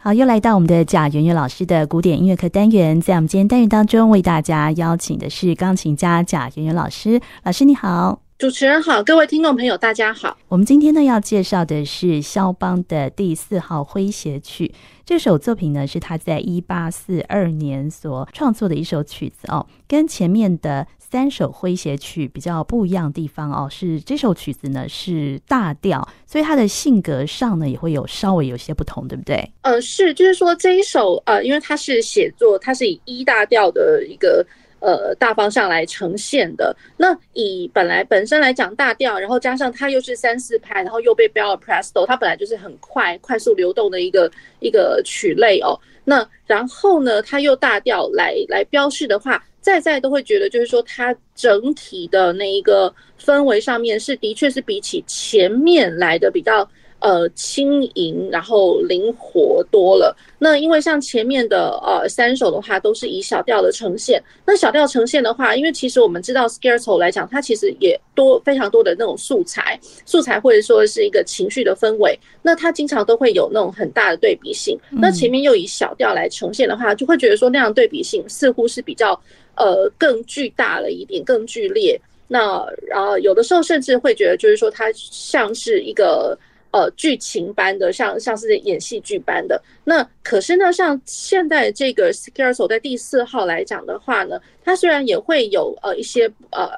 好，又来到我们的贾圆圆老师的古典音乐课单元，在我们今天单元当中，为大家邀请的是钢琴家贾圆圆老师。老师你好。主持人好，各位听众朋友，大家好。我们今天呢要介绍的是肖邦的第四号诙谐曲。这首作品呢是他在一八四二年所创作的一首曲子哦，跟前面的三首诙谐曲比较不一样的地方哦，是这首曲子呢是大调，所以它的性格上呢也会有稍微有些不同，对不对？呃，是，就是说这一首呃，因为它是写作，它是以一大调的一个。呃，大方向来呈现的。那以本来本身来讲大调，然后加上它又是三四拍，然后又被标了 Presto，它本来就是很快、快速流动的一个一个曲类哦。那然后呢，它又大调来来标示的话，在在都会觉得就是说它整体的那一个氛围上面是的确是比起前面来的比较。呃，轻盈，然后灵活多了。那因为像前面的呃三首的话，都是以小调的呈现。那小调呈现的话，因为其实我们知道 Scherzo 来讲，它其实也多非常多的那种素材，素材或者说是一个情绪的氛围。那它经常都会有那种很大的对比性。那前面又以小调来呈现的话，就会觉得说那样对比性似乎是比较呃更巨大了一点，更剧烈。那然后有的时候甚至会觉得，就是说它像是一个。呃，剧情般的，像像是演戏剧般的。那可是呢，像现在这个 Scherzo 在第四号来讲的话呢，它虽然也会有呃一些呃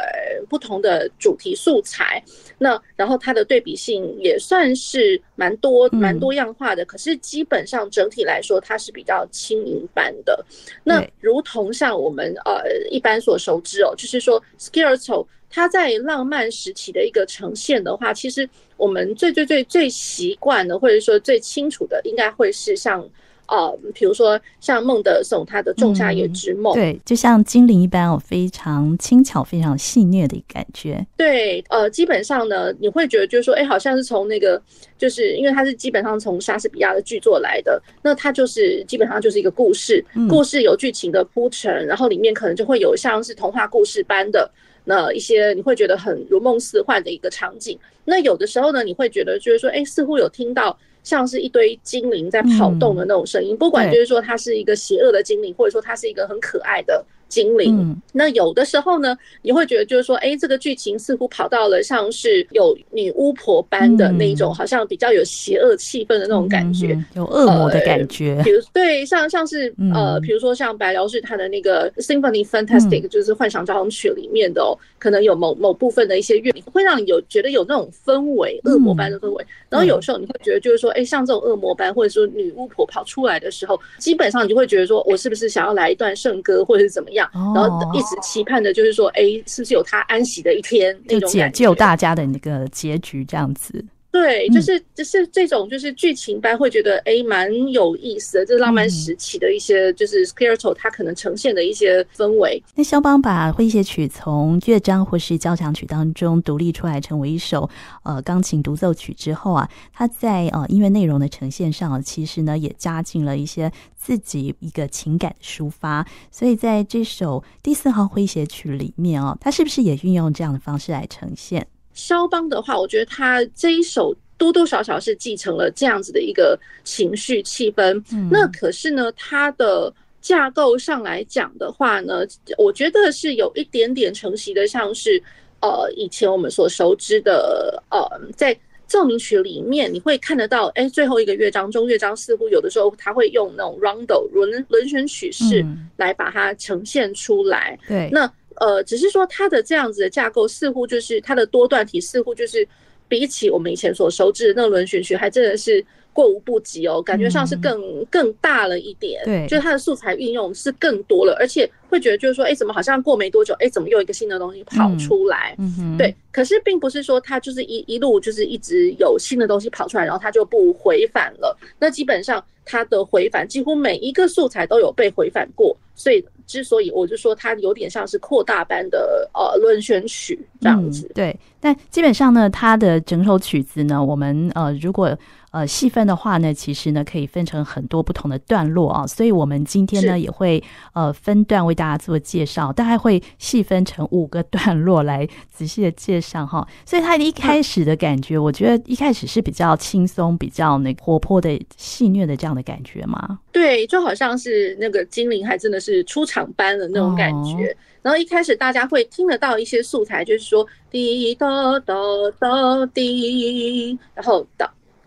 不同的主题素材，那然后它的对比性也算是蛮多蛮多样化的。可是基本上整体来说，它是比较轻盈般的。那如同像我们呃一般所熟知哦，就是说 Scherzo 它在浪漫时期的一个呈现的话，其实。我们最最最最习惯的，或者说最清楚的，应该会是像，呃，比如说像孟德松他的《仲夏夜之梦》，对，就像精灵一般哦，非常轻巧、非常戏谑的感觉。对，呃，基本上呢，你会觉得就是说，哎，好像是从那个，就是因为它是基本上从莎士比亚的剧作来的，那它就是基本上就是一个故事，故事有剧情的铺陈，然后里面可能就会有像是童话故事般的。那一些你会觉得很如梦似幻的一个场景，那有的时候呢，你会觉得就是说，哎，似乎有听到像是一堆精灵在跑动的那种声音，不管就是说它是一个邪恶的精灵，或者说它是一个很可爱的。精灵，那有的时候呢，你会觉得就是说，哎，这个剧情似乎跑到了像是有女巫婆般的那种，好像比较有邪恶气氛的那种感觉，有恶魔的感觉。比如对，像像是呃，比如说像白辽士他的那个 Symphony Fantastic，就是幻想交响曲里面的哦，可能有某某部分的一些乐，会让你有觉得有那种氛围，恶魔般的氛围。然后有时候你会觉得就是说，哎，像这种恶魔般或者说女巫婆跑出来的时候，基本上你就会觉得说我是不是想要来一段圣歌，或者是怎么样？然后一直期盼的就是说，哎，是不是有他安息的一天？那种解救大家的那个结局这样子。对，就是就是这种就是剧情般会觉得哎蛮有意思的，这浪漫时期的一些就是 Scherzo 它可能呈现的一些氛围。那肖邦把诙谐曲从乐章或是交响曲当中独立出来，成为一首呃钢琴独奏曲之后啊，他在呃音乐内容的呈现上，其实呢也加进了一些自己一个情感抒发。所以在这首第四号诙谐曲里面哦，他是不是也运用这样的方式来呈现？萧邦的话，我觉得他这一首多多少少是继承了这样子的一个情绪气氛。那可是呢，它的架构上来讲的话呢，我觉得是有一点点承袭的，像是呃以前我们所熟知的呃，在奏鸣曲里面你会看得到，哎，最后一个乐章中乐章似乎有的时候他会用那种 rondo 轮轮旋曲式来把它呈现出来。对，那。呃，只是说它的这样子的架构，似乎就是它的多段体，似乎就是比起我们以前所熟知的那个轮旋曲，还真的是过无不及哦，感觉上是更更大了一点。对，就是它的素材运用是更多了，而且会觉得就是说，哎，怎么好像过没多久，哎，怎么又一个新的东西跑出来？嗯哼，对。可是并不是说它就是一一路就是一直有新的东西跑出来，然后它就不回返了。那基本上它的回返，几乎每一个素材都有被回返过，所以。之所以我就说它有点像是扩大版的呃轮旋曲这样子，嗯，对。但基本上呢，它的整首曲子呢，我们呃如果呃细分的话呢，其实呢可以分成很多不同的段落啊。所以我们今天呢也会呃分段为大家做介绍，大概会细分成五个段落来仔细的介绍哈。所以它一开始的感觉，我觉得一开始是比较轻松、比较那活泼的戏虐的这样的感觉吗？对，就好像是那个精灵还真的是出场般的那种感觉。哦然后一开始大家会听得到一些素材，就是说滴答答答滴，然后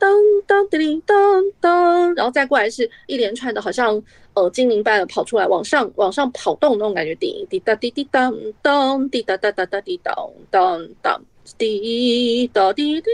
当当当滴当当，然后再过来是一连串的，好像呃精灵般的跑出来，往上往上跑动那种感觉，滴滴答滴滴当当滴答答答答滴当当当滴答滴滴滴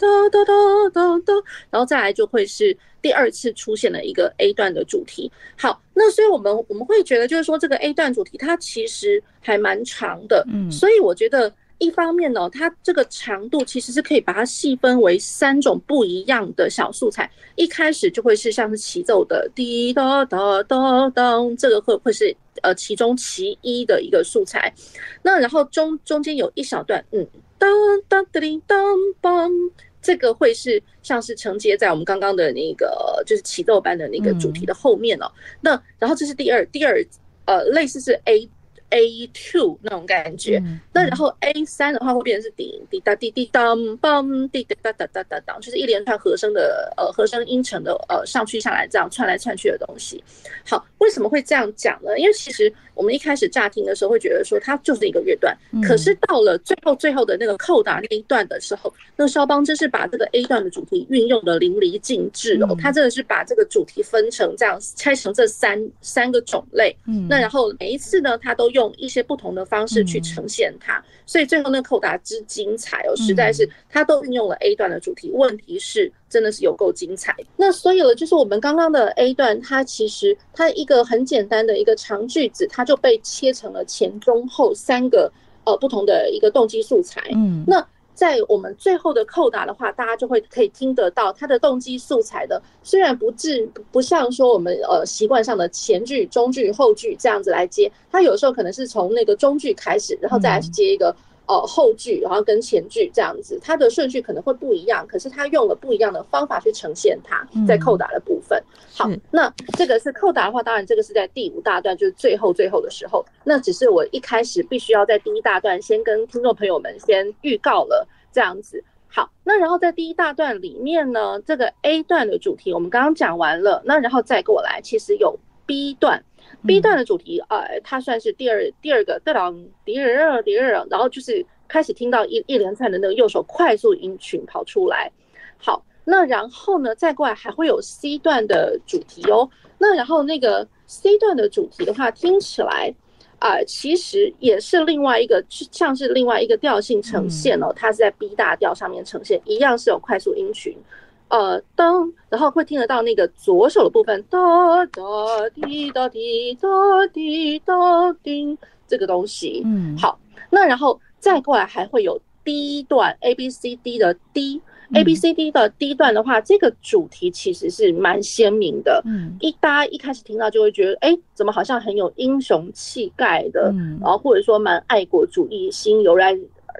答答答答答，然后再来就会是。第二次出现了一个 A 段的主题，好，那所以我们我们会觉得，就是说这个 A 段主题它其实还蛮长的，嗯，所以我觉得一方面呢，它这个长度其实是可以把它细分为三种不一样的小素材，一开始就会是像是齐奏的滴答答答当，这个会会是呃其中其一的一个素材，那然后中中间有一小段，嗯，当当叮当当。这个会是像是承接在我们刚刚的那个就是齐奏般的那个主题的后面哦。那然后这是第二第二呃类似是 A。A two 那种感觉，嗯、那然后 A 三的话会变成是滴滴答滴滴当梆滴滴答答答答当，就是一连串和声的呃和声音程的呃上去下来这样串来串去的东西。好，为什么会这样讲呢？因为其实我们一开始乍听的时候会觉得说它就是一个乐段，嗯、可是到了最后最后的那个扣打那一段的时候，那肖邦真是把这个 A 段的主题运用的淋漓尽致哦，他真的是把这个主题分成这样拆成这三三个种类，嗯，那然后每一次呢，他都用。一些不同的方式去呈现它，嗯、所以最后那个扣打之精彩哦，实在是他都运用了 A 段的主题。嗯、问题是真的是有够精彩。那所以了，就是我们刚刚的 A 段，它其实它一个很简单的一个长句子，它就被切成了前中后三个呃不同的一个动机素材。嗯，那。在我们最后的扣打的话，大家就会可以听得到它的动机素材的，虽然不至不像说我们呃习惯上的前句、中句、后句这样子来接，它有时候可能是从那个中句开始，然后再来接一个。呃，后句，然后跟前句这样子，它的顺序可能会不一样，可是它用了不一样的方法去呈现它在扣打的部分。嗯、好，那这个是扣打的话，当然这个是在第五大段，就是最后最后的时候。那只是我一开始必须要在第一大段先跟听众朋友们先预告了这样子。好，那然后在第一大段里面呢，这个 A 段的主题我们刚刚讲完了，那然后再过来，其实有 B 段。B 段的主题，呃，它算是第二第二个，对了，第二第二，然后就是开始听到一一连串的那个右手快速音群跑出来。好，那然后呢，再过来还会有 C 段的主题哦。那然后那个 C 段的主题的话，听起来啊、呃，其实也是另外一个，像是另外一个调性呈现哦。它是在 B 大调上面呈现，一样是有快速音群。呃，噔，然后会听得到那个左手的部分，哒哒滴哒滴哒滴哒滴这个东西。嗯，好，那然后再过来还会有 D 段 A B C D 的 D、嗯、A B C D 的 D 段的话，这个主题其实是蛮鲜明的。嗯，一大家一开始听到就会觉得，哎，怎么好像很有英雄气概的？嗯，然后或者说蛮爱国主义心油然。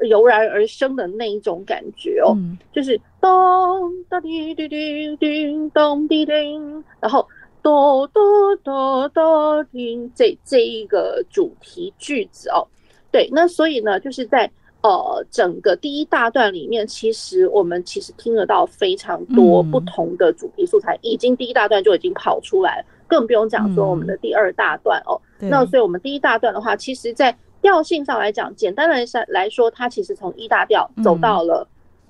油然而生的那一种感觉哦，嗯、就是咚哒滴滴滴滴咚滴叮，然后哆哆哆哆叮，这这一个主题句子哦，对，那所以呢，就是在呃整个第一大段里面，其实我们其实听得到非常多不同的主题素材，嗯、已经第一大段就已经跑出来了，更不用讲说我们的第二大段哦。嗯、那所以我们第一大段的话，其实在调性上来讲，简单的来来说，它其实从一大调走到了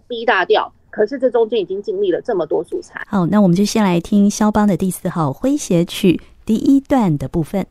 B 大调，嗯、可是这中间已经经历了这么多素材。好，那我们就先来听肖邦的第四号诙谐曲第一段的部分。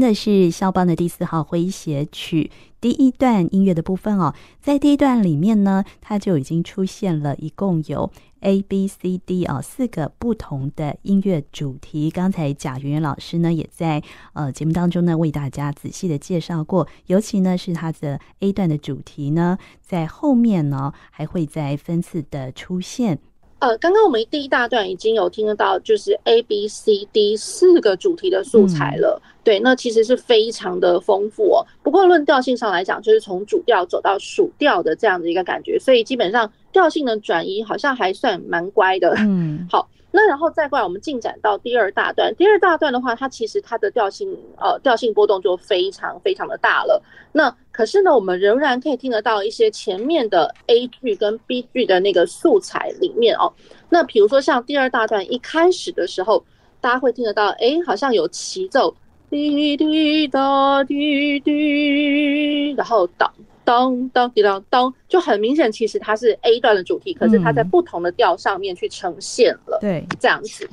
听的是肖邦的第四号诙谐曲第一段音乐的部分哦，在第一段里面呢，它就已经出现了一共有 A B C D 啊四个不同的音乐主题。刚才贾圆圆老师呢也在呃节目当中呢为大家仔细的介绍过，尤其呢是它的 A 段的主题呢，在后面呢还会再分次的出现。呃，刚刚我们第一大段已经有听得到，就是 A B C D 四个主题的素材了。嗯、对，那其实是非常的丰富哦。不过论调性上来讲，就是从主调走到属调的这样的一个感觉，所以基本上调性的转移好像还算蛮乖的。嗯，好。那然后再过来，我们进展到第二大段。第二大段的话，它其实它的调性呃调性波动就非常非常的大了。那可是呢，我们仍然可以听得到一些前面的 A 句跟 B 句的那个素材里面哦。那比如说像第二大段一开始的时候，大家会听得到，哎，好像有齐奏，滴滴答滴滴，然后当。当当滴当当，就很明显，其实它是 A 段的主题，可是它在不同的调上面去呈现了。对，这样子。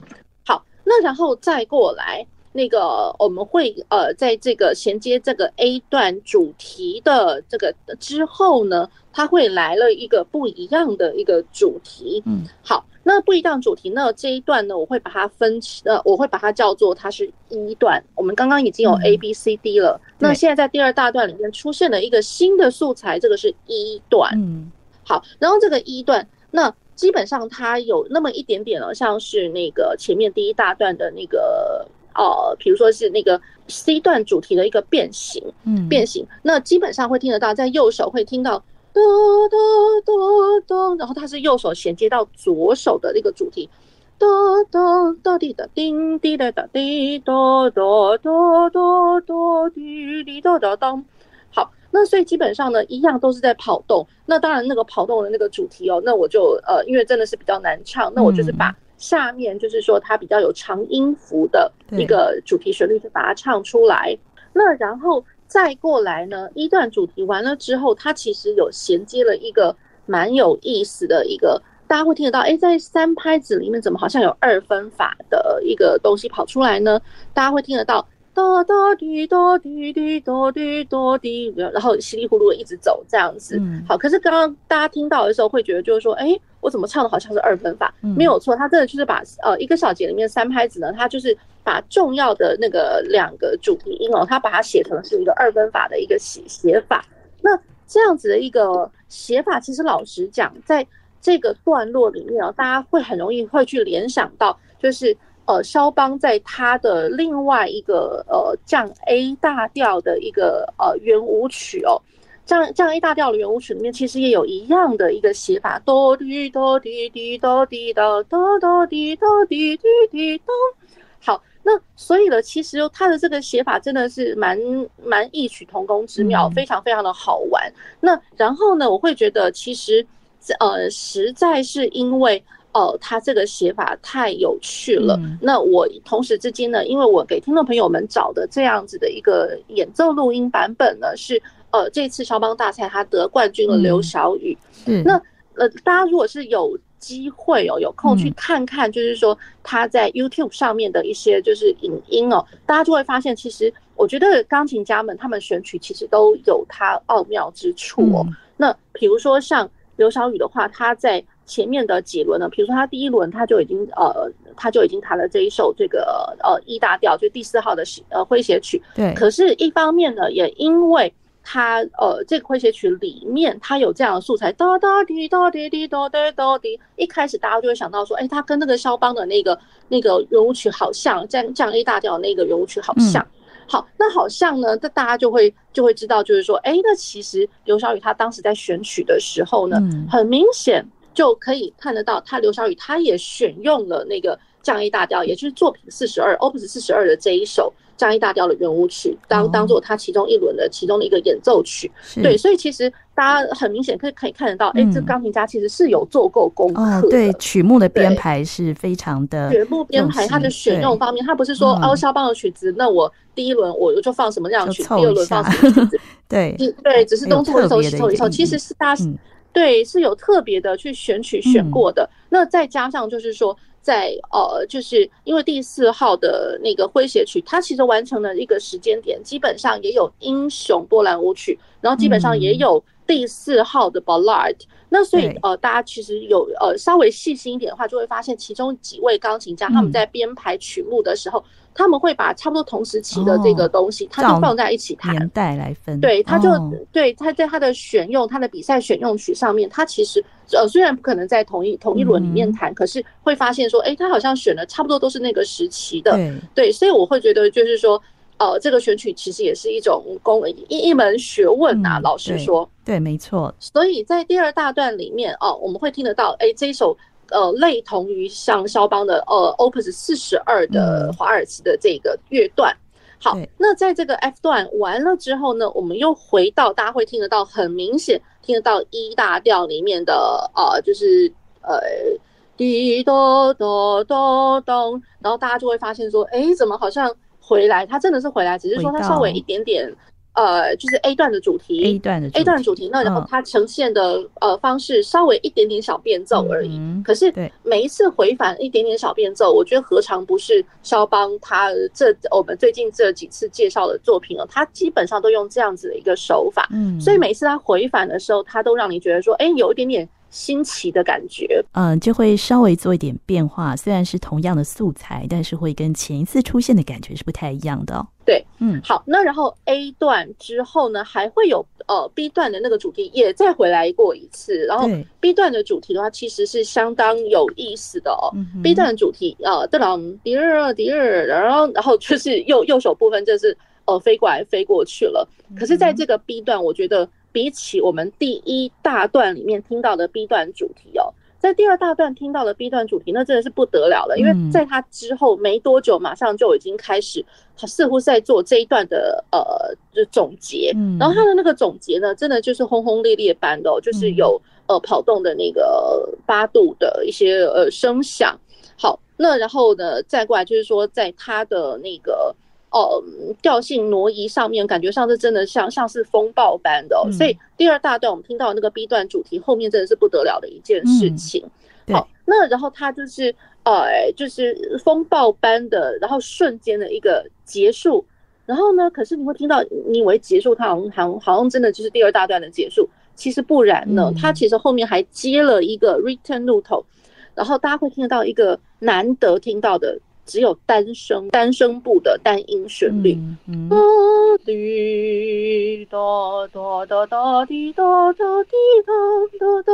好，那然后再过来，那个我们会呃，在这个衔接这个 A 段主题的这个之后呢，它会来了一个不一样的一个主题。嗯，好。那不一样主题，那这一段呢，我会把它分，呃，我会把它叫做它是一段。我们刚刚已经有 A B C D 了，嗯、那现在在第二大段里面出现了一个新的素材，这个是一段。嗯，好，然后这个一段，那基本上它有那么一点点哦，像是那个前面第一大段的那个，呃，比如说是那个 C 段主题的一个变形，嗯，变形，那基本上会听得到，在右手会听到。哒哒哒哒，然后它是右手衔接到左手的那个主题，哒哒哒滴哒叮滴哒哒滴哒哒哒哒哒滴滴哒哒当。好，那所以基本上呢，一样都是在跑动。那当然，那个跑动的那个主题哦，那我就呃，因为真的是比较难唱，那我就是把下面就是说它比较有长音符的一个主题旋律，就把它唱出来。那然后。再过来呢，一段主题完了之后，它其实有衔接了一个蛮有意思的一个，大家会听得到，哎，在三拍子里面怎么好像有二分法的一个东西跑出来呢？大家会听得到。哆哆滴哆滴滴哆滴哒滴，然后稀里糊涂的一直走这样子。好，可是刚刚大家听到的时候会觉得就是说，哎，我怎么唱的好像是二分法？没有错，他真的就是把呃一个小节里面三拍子呢，他就是把重要的那个两个主题音哦，他把它写成是一个二分法的一个写写法。那这样子的一个写法，其实老实讲，在这个段落里面哦，大家会很容易会去联想到就是。呃，肖邦在他的另外一个呃降 A 大调的一个呃圆舞曲哦，降降 A 大调的圆舞曲里面其实也有一样的一个写法，哆滴哆滴滴哆滴哆哆哆滴哆滴滴滴哆。好，那所以呢，其实它的这个写法真的是蛮蛮异曲同工之妙，非常非常的好玩。那然后呢，我会觉得其实呃实在是因为。哦，他这个写法太有趣了。嗯、那我同时之间呢，因为我给听众朋友们找的这样子的一个演奏录音版本呢，是呃这次肖邦大赛他得冠军了刘小宇。嗯，那呃大家如果是有机会哦，有空去看看，就是说他在 YouTube 上面的一些就是影音哦，大家就会发现，其实我觉得钢琴家们他们选曲其实都有他奥妙之处哦。嗯、那比如说像刘小宇的话，他在前面的几轮呢，比如说他第一轮他就已经呃，他就已经弹了这一首这个呃 E 大调，就第四号的呃诙谐曲。对。可是，一方面呢，也因为他呃这个诙谐曲里面他有这样的素材，哒哒滴哒滴滴哒哒哒滴。一开始大家就会想到说，哎，他跟那个肖邦的那个那个圆舞曲好像，降降 A 大调那个圆舞曲好像。嗯、好，那好像呢，这大家就会就会知道，就是说，哎，那其实刘小宇他当时在选曲的时候呢，嗯、很明显。就可以看得到，他刘小宇他也选用了那个降 A 大调，也就是作品四十二，Opus 四十二的这一首降 A 大调的圆舞曲，当当做他其中一轮的其中的一个演奏曲。对，所以其实大家很明显可以可以看得到，哎，这钢琴家其实是有做够功课的。对，曲目的编排是非常的。曲目编排，它的选用方面，他不是说哦，肖邦的曲子，那我第一轮我就放什么样的曲子，第二轮放什么曲子。对对，只是东凑一凑，西凑一凑，其实是大家。对，是有特别的去选曲选过的。嗯、那再加上就是说，在呃，就是因为第四号的那个诙谐曲，它其实完成了一个时间点，基本上也有英雄波兰舞曲，然后基本上也有第四号的 Ballade。那所以呃，大家其实有呃稍微细心一点的话，就会发现其中几位钢琴家他们在编排曲目的时候。他们会把差不多同时期的这个东西，他就放在一起谈，年代来分。对，他就对他在他的选用他的比赛选用曲上面，他其实呃虽然不可能在同一同一轮里面弹，可是会发现说，哎，他好像选的差不多都是那个时期的。对，所以我会觉得就是说，呃，这个选曲其实也是一种工一一门学问呐。老实说，对，没错。所以在第二大段里面哦，我们会听得到，哎，这一首。呃，类同于像肖邦的呃 Opus 四十二的华尔兹的这个乐段。好，那在这个 F 段完了之后呢，我们又回到大家会听得到，很明显听得到 E 大调里面的呃，就是呃滴哆哆哆咚，然后大家就会发现说，哎，怎么好像回来？它真的是回来，只是说它稍微一点点。呃，就是 A 段的主题，A 段的 A 段主题，那然后它呈现的呃方式稍微一点点小变奏而已。可是每一次回返一点点小变奏，我觉得何尝不是肖邦他这我们最近这几次介绍的作品哦，他基本上都用这样子的一个手法。嗯，所以每次他回返的时候，他都让你觉得说，哎，有一点点。新奇的感觉，嗯，就会稍微做一点变化。虽然是同样的素材，但是会跟前一次出现的感觉是不太一样的哦。对，嗯，好，那然后 A 段之后呢，还会有呃 B 段的那个主题也再回来过一次。然后 B 段的主题的话，其实是相当有意思的哦。嗯、B 段的主题啊，德朗迪尔迪尔，然后然后就是右右手部分就是呃飞过来飞过去了。可是在这个 B 段，我觉得。比起我们第一大段里面听到的 B 段主题哦，在第二大段听到的 B 段主题，那真的是不得了了，因为在他之后没多久，马上就已经开始，他似乎是在做这一段的呃就总结，然后他的那个总结呢，真的就是轰轰烈烈般的，就是有呃跑动的那个八度的一些呃声响。好，那然后呢，再过来就是说，在他的那个。哦，调性挪移上面，感觉上是真的像像是风暴般的，哦，所以第二大段我们听到那个 B 段主题后面真的是不得了的一件事情。好，那然后它就是呃，就是风暴般的，然后瞬间的一个结束。然后呢，可是你会听到，你以为结束，它好像好像好像真的就是第二大段的结束，其实不然呢，它其实后面还接了一个 Ritenuto，然后大家会听得到一个难得听到的。只有单声单声部的单音旋律，嗯滴哆哆哆哆滴哆哆滴哆哆哆，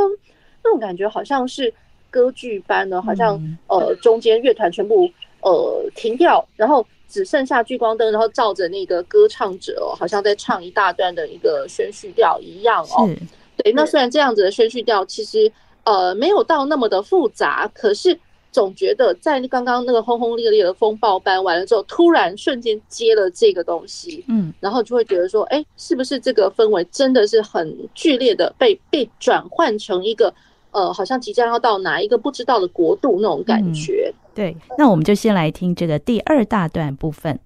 那种感觉好像是歌剧般的，好像呃中间乐团全部呃停掉，然后只剩下聚光灯，然后照着那个歌唱者哦，好像在唱一大段的一个宣叙调一样哦。对，那虽然这样子的宣叙调其实呃没有到那么的复杂，可是。总觉得在刚刚那个轰轰烈烈的风暴班完了之后，突然瞬间接了这个东西，嗯，然后就会觉得说，哎，是不是这个氛围真的是很剧烈的被被转换成一个，呃，好像即将要到哪一个不知道的国度那种感觉？嗯，对，那我们就先来听这个第二大段部分。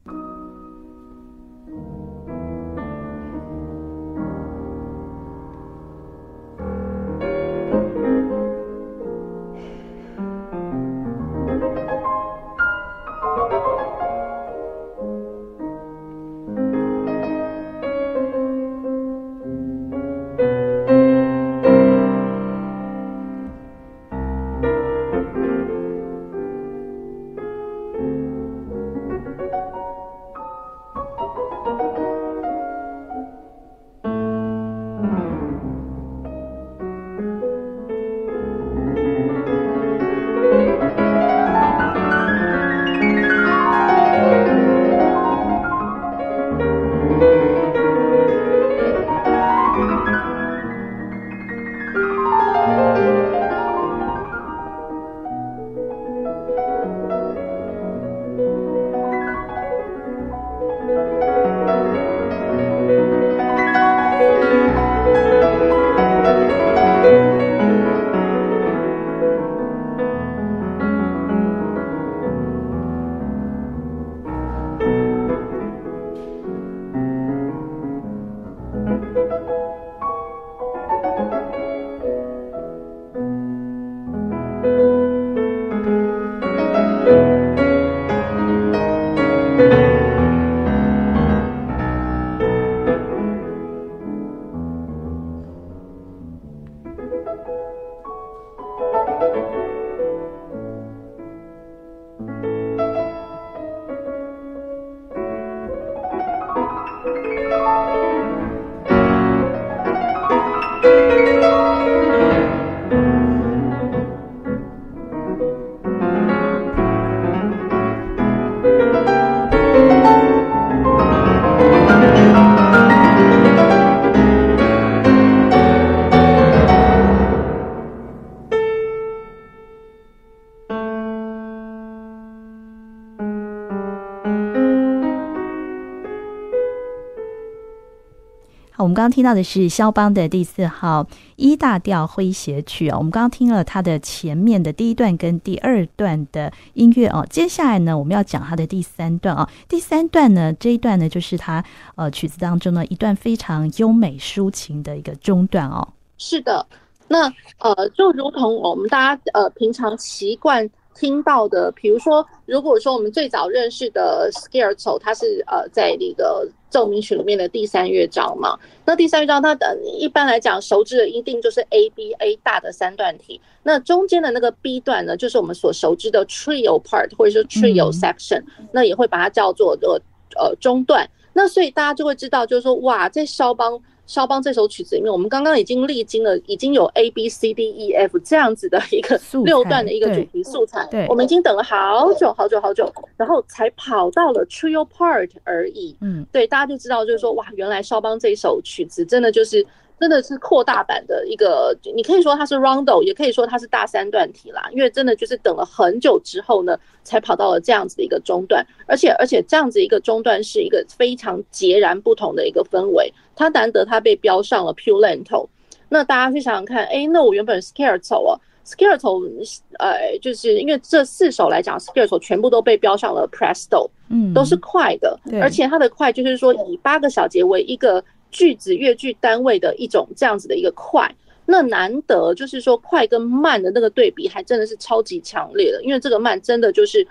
我们刚刚听到的是肖邦的第四号一大调诙谐曲哦，我们刚刚听了它的前面的第一段跟第二段的音乐哦，接下来呢，我们要讲它的第三段哦。第三段呢，这一段呢，就是它呃曲子当中呢一段非常优美抒情的一个中段哦。是的，那呃就如同我们大家呃平常习惯。听到的，比如说，如果说我们最早认识的 Scherzo，它是呃在那个奏鸣曲里面的第三乐章嘛。那第三乐章它的一般来讲熟知的一定就是 A B A 大的三段体，那中间的那个 B 段呢，就是我们所熟知的 Trio part 或者是 Trio section，那也会把它叫做呃呃中段。那所以大家就会知道，就是说哇，在肖邦。肖邦这首曲子里面，我们刚刚已经历经了，已经有 A B C D E F 这样子的一个 六段的一个主题素材，对，我们已经等了好久好久好久，然后才跑到了 Trio Part 而已。嗯，对，大家就知道，就是说，哇，原来肖邦这首曲子真的就是。真的是扩大版的一个，你可以说它是 rondo，也可以说它是大三段体啦。因为真的就是等了很久之后呢，才跑到了这样子的一个中段，而且而且这样子一个中段是一个非常截然不同的一个氛围。它难得它被标上了 pure lento。那大家去想想看，哎，那我原本 scherzo 啊，scherzo，呃，就是因为这四首来讲，scherzo 全部都被标上了 presto，嗯，都是快的，而且它的快就是说以八个小节为一个。句子越句单位的一种这样子的一个快，那难得就是说快跟慢的那个对比还真的是超级强烈的，因为这个慢真的就是，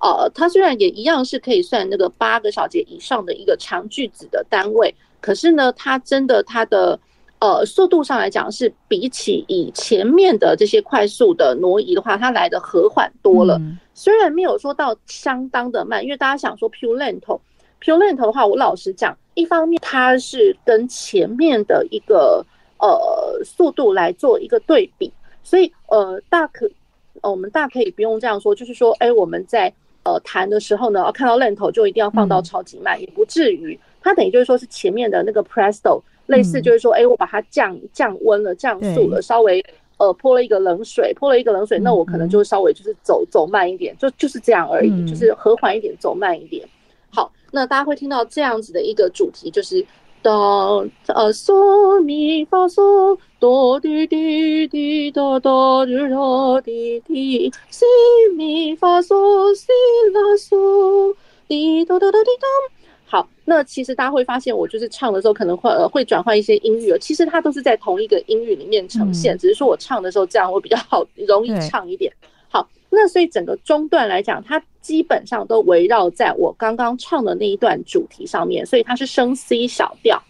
呃，它虽然也一样是可以算那个八个小节以上的一个长句子的单位，可是呢，它真的它的呃速度上来讲是比起以前面的这些快速的挪移的话，它来的和缓多了。虽然没有说到相当的慢，因为大家想说 pure lento。Più lento 的话，我老实讲，一方面它是跟前面的一个呃速度来做一个对比，所以呃大可我们大可以不用这样说，就是说，哎，我们在呃谈的时候呢，看到 lento 就一定要放到超级慢，也不至于。它等于就是说是前面的那个 presto，类似就是说，哎，我把它降降温了，降速了，稍微呃泼了一个冷水，泼了一个冷水，那我可能就稍微就是走走慢一点，就就是这样而已，就是和缓一点，走慢一点。那大家会听到这样子的一个主题，就是哆呃嗦咪发嗦哆滴滴滴哆哆日哆滴滴西咪发嗦西拉嗦滴哆哆哆滴哆。好，那其实大家会发现，我就是唱的时候可能会呃会转换一些音域，其实它都是在同一个音域里面呈现，只是说我唱的时候这样会比较好，容易唱一点。好，那所以整个中段来讲，它基本上都围绕在我刚刚唱的那一段主题上面，所以它是升 C 小调。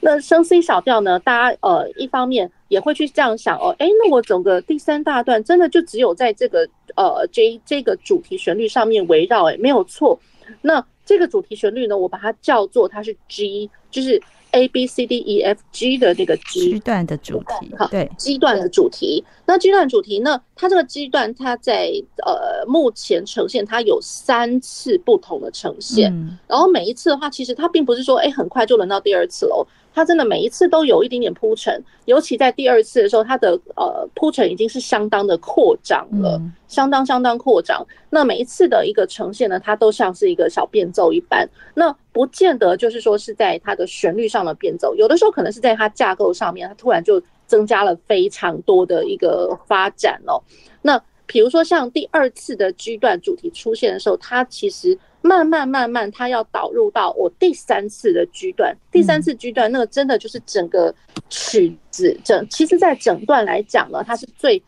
那升 C 小调呢，大家呃一方面也会去这样想哦，哎，那我整个第三大段真的就只有在这个呃这这个主题旋律上面围绕，哎，没有错。那这个主题旋律呢，我把它叫做它是 G，就是。A B C D E F G 的那个 G 段的主题，好，对，G 段的主题。那 G 段主题呢？它这个基段，它在呃目前呈现，它有三次不同的呈现。然后每一次的话，其实它并不是说，哎，很快就轮到第二次喽。它真的每一次都有一点点铺陈，尤其在第二次的时候，它的呃铺陈已经是相当的扩张了，相当相当扩张。那每一次的一个呈现呢，它都像是一个小变奏一般。那不见得就是说是在它的旋律上的变奏，有的时候可能是在它架构上面，它突然就增加了非常多的一个发展哦。那比如说像第二次的 G 段主题出现的时候，它其实。慢慢慢慢，它要导入到我第三次的 G 段，第三次 G 段那个真的就是整个曲子整，其实在整段来讲呢，它是最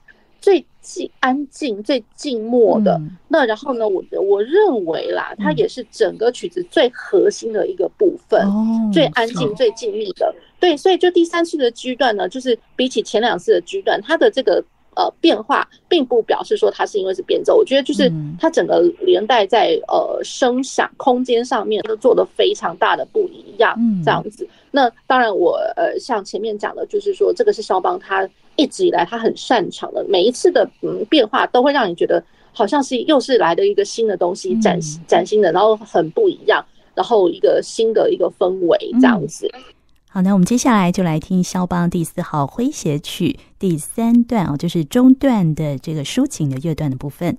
最静、安静、最静默的。嗯、那然后呢，我我认为啦，它也是整个曲子最核心的一个部分，嗯、最安静、哦、最静谧的。对，所以就第三次的 G 段呢，就是比起前两次的 G 段，它的这个。呃，变化并不表示说它是因为是变奏，我觉得就是它整个连带在呃声响空间上面都做得非常大的不一样，这样子。那当然我呃像前面讲的，就是说这个是肖邦他一直以来他很擅长的，每一次的嗯变化都会让你觉得好像是又是来的一个新的东西，崭崭新的，然后很不一样，然后一个新的一个氛围这样子。好，那我们接下来就来听肖邦第四号诙谐曲第三段哦，就是中段的这个抒情的乐段的部分。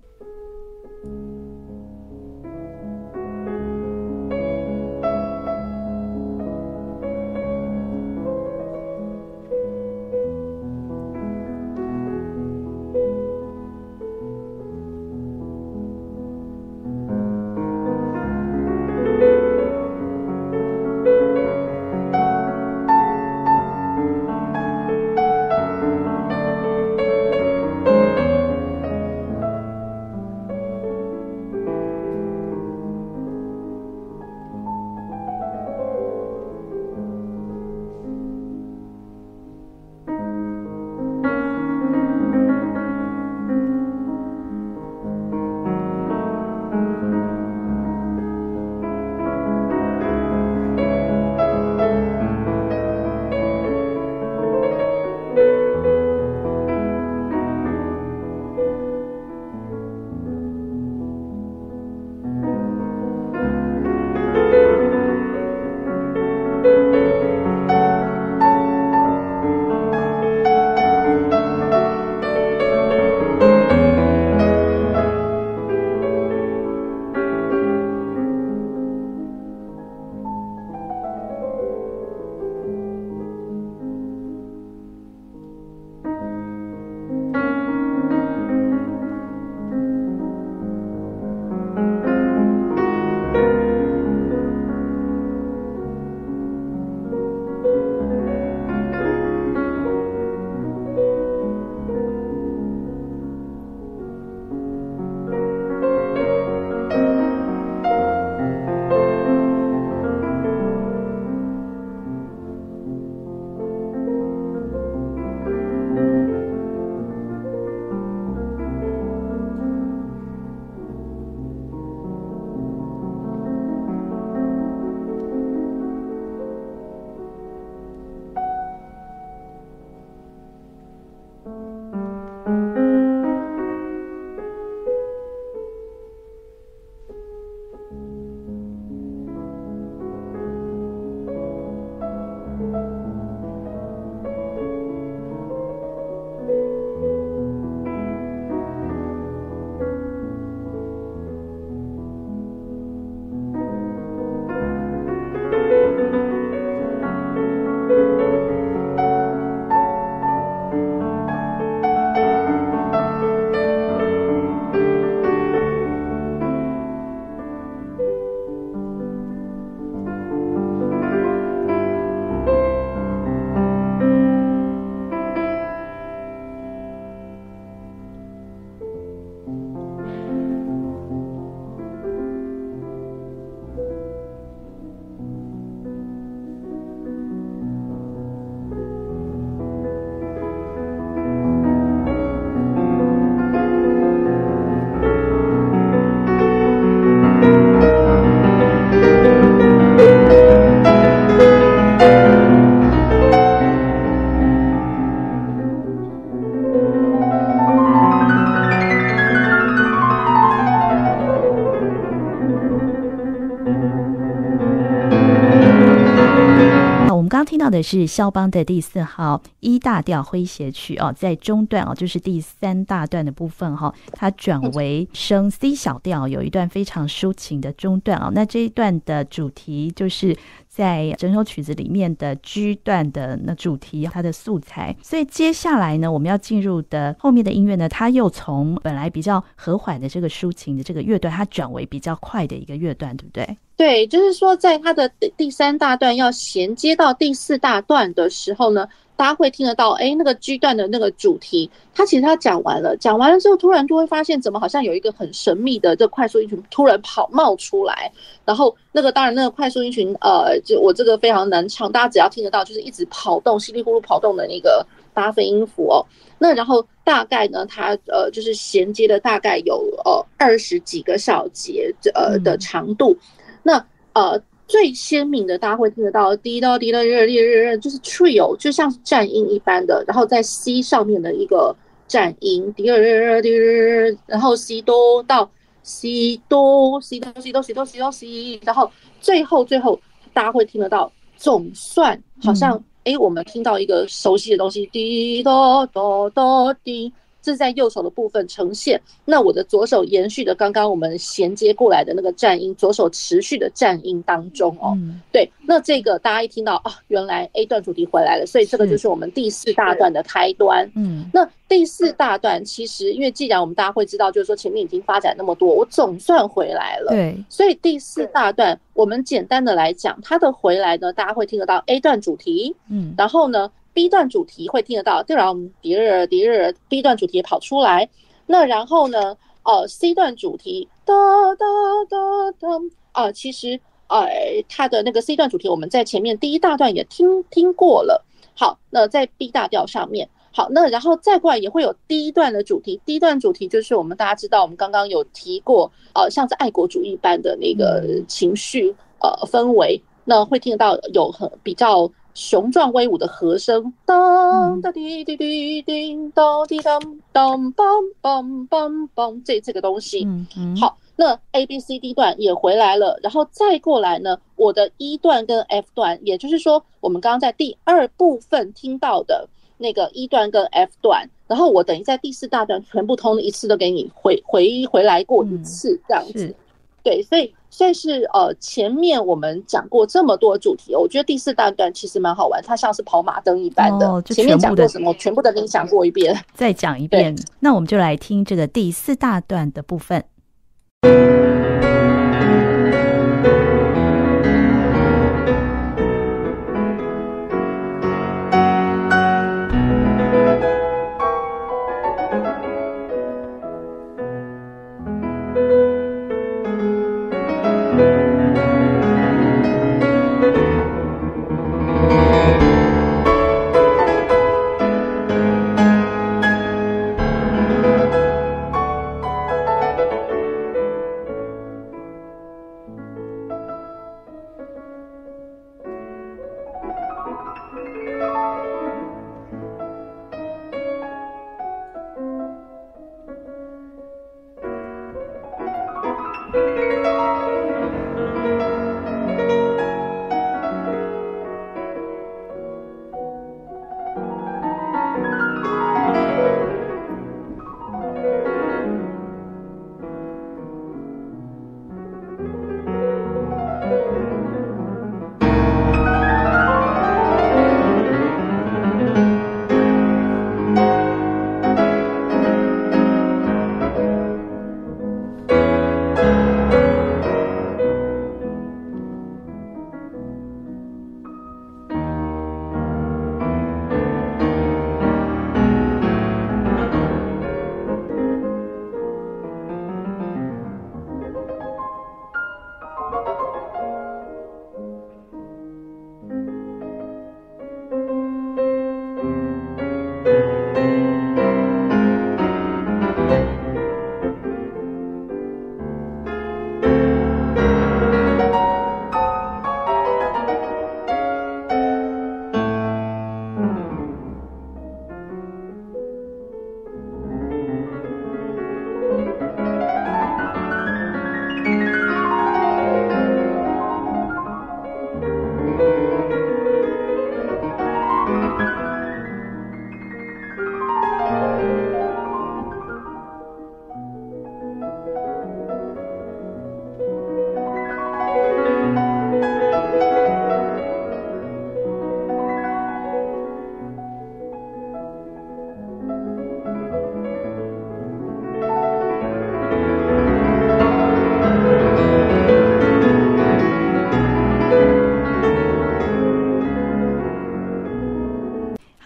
的是肖邦的第四号一大调诙谐曲哦，在中段哦，就是第三大段的部分哈，它转为升 C 小调，有一段非常抒情的中段哦。那这一段的主题就是在整首曲子里面的 G 段的那主题，它的素材。所以接下来呢，我们要进入的后面的音乐呢，它又从本来比较和缓的这个抒情的这个乐段，它转为比较快的一个乐段，对不对？对，就是说，在它的第三大段要衔接到第四大段的时候呢，大家会听得到，哎，那个 G 段的那个主题，它其实它讲完了，讲完了之后，突然就会发现，怎么好像有一个很神秘的这快速音群突然跑冒出来，然后那个当然那个快速音群，呃，就我这个非常难唱，大家只要听得到，就是一直跑动，稀里呼噜跑动的那个八分音符哦。那然后大概呢，它呃就是衔接的大概有呃二十几个小节呃的长度，那呃。最鲜明的，大家会听得到，滴答滴到日日日，就是 trio，就像是战音一般的，然后在 C 上面的一个战音，滴日日滴日，然后 C 哆到 C 哆 C 哆 C 哆 C 哆 C 哆 C，然后最后最后大家会听得到，总算好像哎，我们听到一个熟悉的东西，滴哆哆哆滴。这是在右手的部分呈现，那我的左手延续的刚刚我们衔接过来的那个战音，左手持续的战音当中哦，对，那这个大家一听到啊，原来 A 段主题回来了，所以这个就是我们第四大段的开端。嗯，那第四大段其实因为既然我们大家会知道，就是说前面已经发展那么多，我总算回来了。对，所以第四大段我们简单的来讲，它的回来呢，大家会听得到 A 段主题，嗯，然后呢。B 段主题会听得到，对，然后第二第二 B 段主题跑出来，那然后呢，呃，C 段主题哒哒哒哒，啊，其实呃，它的那个 C 段主题我们在前面第一大段也听听过了。好，那在 B 大调上面，好，那然后再过来也会有第一段的主题第一段主题就是我们大家知道，我们刚刚有提过，呃，像是爱国主义般的那个情绪呃氛围，那会听得到有很比较。雄壮威武的和声，当当滴滴滴滴，当滴当当梆梆梆梆，这这个东西，好，那 A B C D 段也回来了，然后再过来呢，我的 E 段跟 F 段，也就是说，我们刚刚在第二部分听到的那个 E 段跟 F 段，然后我等于在第四大段全部通一次都给你回回回来过一次，这样子，对，所以。所以是呃，前面我们讲过这么多主题，我觉得第四大段其实蛮好玩，它像是跑马灯一般的。前面讲过什么，全部的你讲过一遍，再讲一遍。那我们就来听这个第四大段的部分。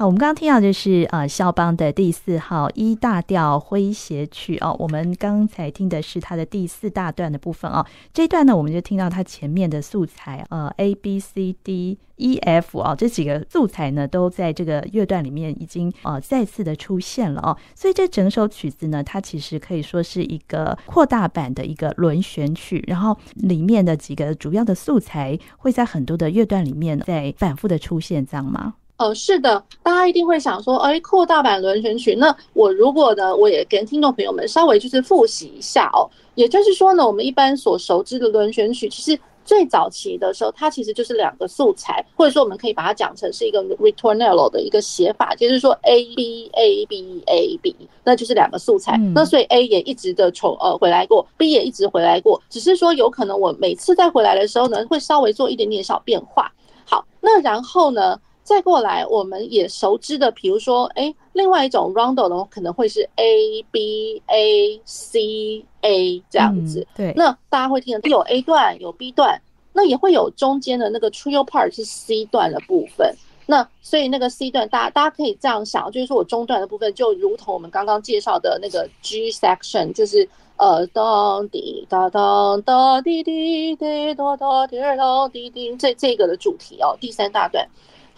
我们刚刚听到就是呃肖邦的第四号 E 大调诙谐曲哦，我们刚才听的是它的第四大段的部分哦。这一段呢，我们就听到它前面的素材呃 A B C D E F、哦、这几个素材呢都在这个乐段里面已经呃再次的出现了哦。所以这整首曲子呢，它其实可以说是一个扩大版的一个轮旋曲，然后里面的几个主要的素材会在很多的乐段里面再反复的出现，这样吗？哦，是的，大家一定会想说，哎，扩大版轮选曲。那我如果呢，我也跟听众朋友们稍微就是复习一下哦。也就是说呢，我们一般所熟知的轮选曲，其实最早期的时候，它其实就是两个素材，或者说我们可以把它讲成是一个 ritornello 的一个写法，就是说 A B A B A B，那就是两个素材。嗯、那所以 A 也一直的重呃回来过，B 也一直回来过，只是说有可能我每次再回来的时候呢，会稍微做一点点小变化。好，那然后呢？再过来，我们也熟知的，比如说，哎，另外一种 rondo 呢，可能会是 A B A C A 这样子。嗯、对，那大家会听的有 A 段，有 B 段，那也会有中间的那个 trio part 是 C 段的部分。那所以那个 C 段，大家大家可以这样想，就是说我中段的部分，就如同我们刚刚介绍的那个 G section，就是呃当滴哒当哒滴滴滴哒哒滴当滴滴，这这个的主题哦，第三大段。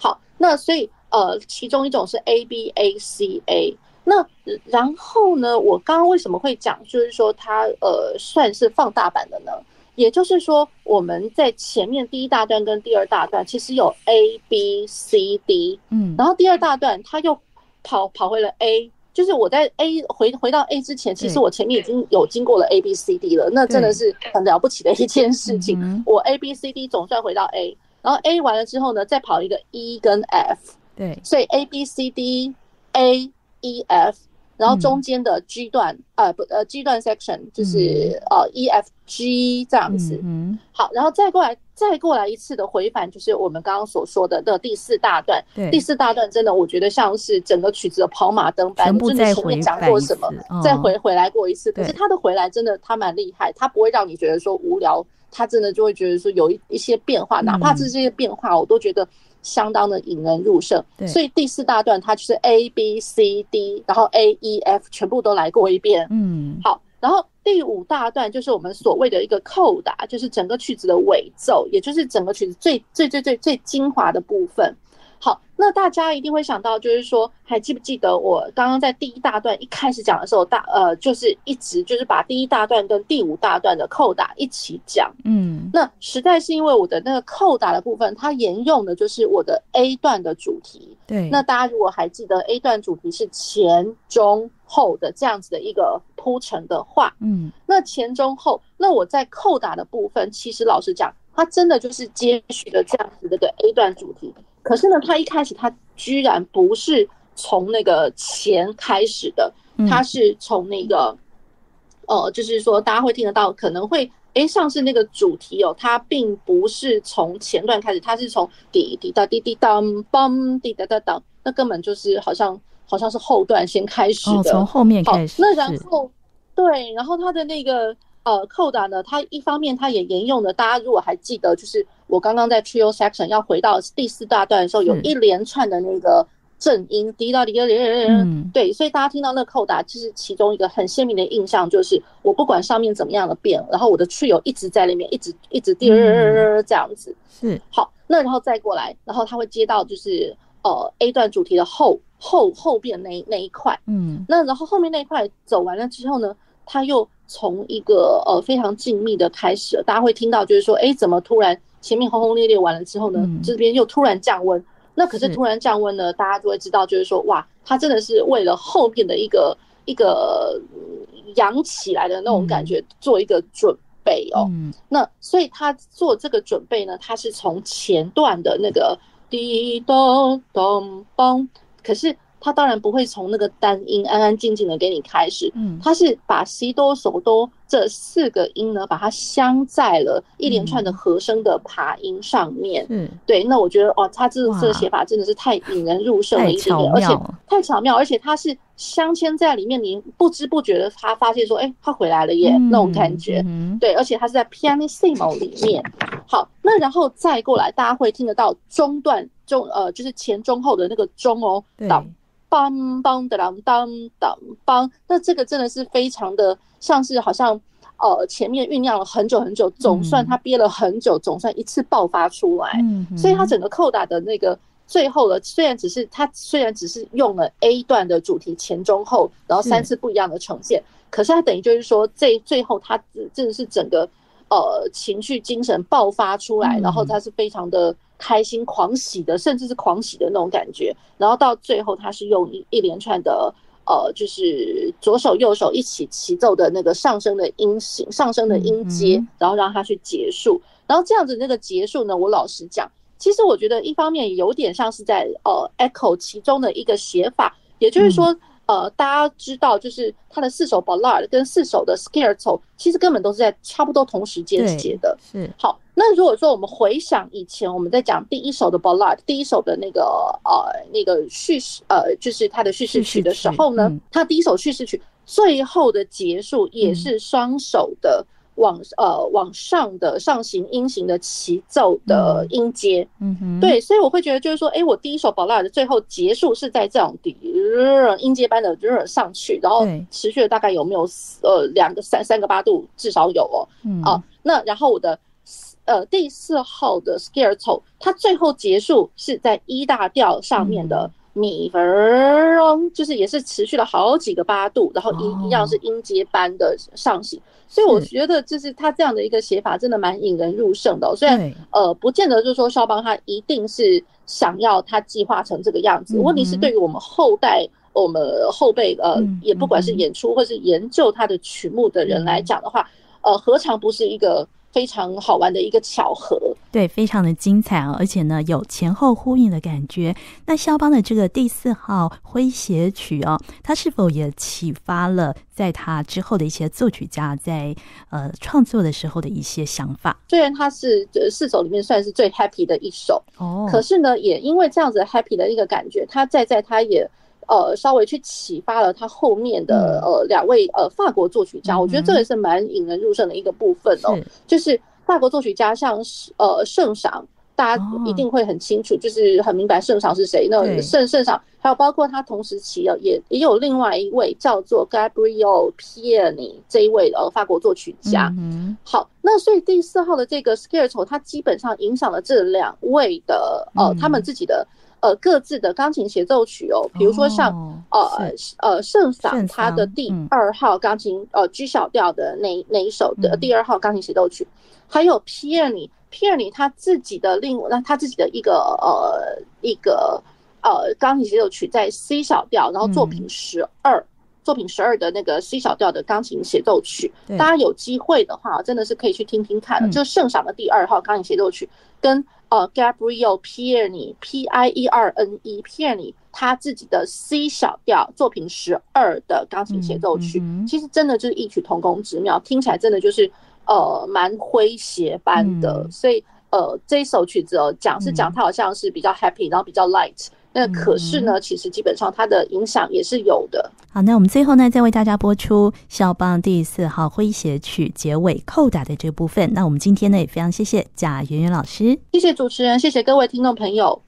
好，那所以呃，其中一种是 A B A C A。那然后呢，我刚刚为什么会讲，就是说它呃算是放大版的呢？也就是说，我们在前面第一大段跟第二大段其实有 A B C D，嗯，然后第二大段它又跑跑回了 A，就是我在 A 回回到 A 之前，其实我前面已经有经过了 A B C D 了，那真的是很了不起的一件事情。我 A B C D 总算回到 A。然后 A 完了之后呢，再跑一个 E 跟 F，对，所以 A B C D A E F，然后中间的 G 段，嗯、呃不呃 G 段 section 就是、嗯、呃 E F G 这样子，嗯，好，然后再过来再过来一次的回返，就是我们刚刚所说的的第四大段，对，第四大段真的我觉得像是整个曲子的跑马灯般，真的前面讲过什么，哦、再回回来过一次，可是他的回来真的他蛮厉害，他不会让你觉得说无聊。他真的就会觉得说有一一些变化，哪怕是这些变化，我都觉得相当的引人入胜。所以第四大段它就是 A B C D，然后 A E F 全部都来过一遍。嗯，好，然后第五大段就是我们所谓的一个扣打，就是整个曲子的尾奏，也就是整个曲子最最最最最精华的部分。好，那大家一定会想到，就是说，还记不记得我刚刚在第一大段一开始讲的时候，大呃，就是一直就是把第一大段跟第五大段的扣打一起讲。嗯，那实在是因为我的那个扣打的部分，它沿用的就是我的 A 段的主题。对，那大家如果还记得 A 段主题是前中后的这样子的一个铺陈的话，嗯，那前中后，那我在扣打的部分，其实老实讲，它真的就是接续的这样子的个 A 段主题。可是呢，他一开始他居然不是从那个前开始的，他是从那个，呃，就是说大家会听得到，可能会哎，上次那个主题哦，它并不是从前段开始，它是从滴滴答滴滴当梆滴答答当，那根本就是好像好像是后段先开始的，从后面开始。那然后对，然后他的那个。呃，扣打呢，它一方面它也沿用了，大家如果还记得，就是我刚刚在 trio section 要回到第四大段的时候，有一连串的那个正音，滴答滴答滴答，对，所以大家听到那个扣打，其实其中一个很鲜明的印象就是，我不管上面怎么样的变，然后我的 trio 一直在里面，一直一直滴这样子，是。好，那然后再过来，然后它会接到就是呃 A 段主题的后后后边那那一块，嗯，那然后后面那一块走完了之后呢，他又。从一个呃非常静谧的开始，大家会听到就是说，哎，怎么突然前面轰轰烈烈完了之后呢，嗯、这边又突然降温？那可是突然降温呢，大家就会知道，就是说，哇，他真的是为了后面的一个一个扬起来的那种感觉做一个准备哦。嗯、那所以他做这个准备呢，他是从前段的那个滴咚咚嘣，可是。他当然不会从那个单音安安静静的给你开始，嗯，他是把西哆手哆这四个音呢，把它镶在了一连串的和声的爬音上面，嗯，对，那我觉得哦，他这这个写法真的是太引人入胜了一点点，而且太巧妙，而且它是镶嵌在里面，你不知不觉的他发现说，哎，他回来了耶，那种感觉，对，而且他是在 pianissimo 里面，好，那然后再过来，大家会听得到中段。中呃，就是前中后的那个中哦，当梆梆的啷当当梆，那这个真的是非常的像是好像呃前面酝酿了很久很久，总算他憋了很久，总算一次爆发出来，嗯、所以他整个扣打的那个最后的虽然只是他虽然只是用了 A 段的主题前中后，然后三次不一样的呈现，可是他等于就是说这最后他真的是整个。呃，情绪、精神爆发出来，然后他是非常的开心、狂喜的，甚至是狂喜的那种感觉。然后到最后，他是用一一连串的呃，就是左手右手一起齐奏的那个上升的音型、上升的音阶，然后让他去结束。然后这样子那个结束呢，我老实讲，其实我觉得一方面有点像是在呃 echo 其中的一个写法，也就是说。呃，大家知道，就是他的四首 Ballade 跟四首的 Scherzo，其实根本都是在差不多同时间写的。是好，那如果说我们回想以前我们在讲第一首的 Ballade，第一首的那个呃那个叙事呃，就是它的叙事曲的时候呢，他第一首叙事曲最后的结束也是双手的。往呃往上的上行音型的齐奏的音阶，嗯哼，对，所以我会觉得就是说，哎，我第一首 Ballade 的最后结束是在这种底音阶般的上去，然后持续了大概有没有呃两个三三个八度至少有哦，啊，那然后我的呃第四号的 Scherzo 它最后结束是在一大调上面的。米分，就是也是持续了好几个八度，然后一一样是音阶般的上行，所以我觉得就是他这样的一个写法真的蛮引人入胜的哦。虽然呃，不见得就是说肖邦他一定是想要他计划成这个样子，问题是对于我们后代、我们后辈呃，也不管是演出或是研究他的曲目的人来讲的话，呃，何尝不是一个。非常好玩的一个巧合，对，非常的精彩啊，而且呢有前后呼应的感觉。那肖邦的这个第四号诙谐曲哦，他是否也启发了在他之后的一些作曲家在呃创作的时候的一些想法？虽然他是这四首里面算是最 happy 的一首哦，可是呢，也因为这样子 happy 的一个感觉，他在在他也。呃，稍微去启发了他后面的呃两位呃法国作曲家，我觉得这也是蛮引人入胜的一个部分哦。就是法国作曲家像是呃圣赏，大家一定会很清楚，就是很明白圣赏是谁。那圣圣赏还有包括他同时期啊，也也有另外一位叫做 Gabriel Piani 这一位呃法国作曲家。嗯好，那所以第四号的这个 Scherzo，他基本上影响了这两位的呃他们自己的。呃，各自的钢琴协奏曲哦，比如说像、哦、呃呃圣桑他的第二号钢琴、嗯、呃 G 小调的那那一首的第二号钢琴协奏曲，嗯、还有皮尔尼皮尔尼他自己的另那他自己的一个呃一个呃钢琴协奏曲在 C 小调，然后作品十二、嗯、作品十二的那个 C 小调的钢琴协奏曲，大家有机会的话真的是可以去听听看就是圣桑的第二号钢琴协奏曲跟。呃，Gabriel Pierni，P I E R N E，Pierni，他自己的 C 小调作品十二的钢琴协奏曲，嗯嗯、其实真的就是异曲同工之妙，听起来真的就是呃蛮诙谐般的，嗯、所以呃这一首曲子哦，讲是讲它好像是比较 happy，然后比较 light。那可是呢，其实基本上它的影响也是有的。好，那我们最后呢，再为大家播出肖邦第四号诙谐曲结尾扣打的这部分。那我们今天呢，也非常谢谢贾圆圆老师，谢谢主持人，谢谢各位听众朋友。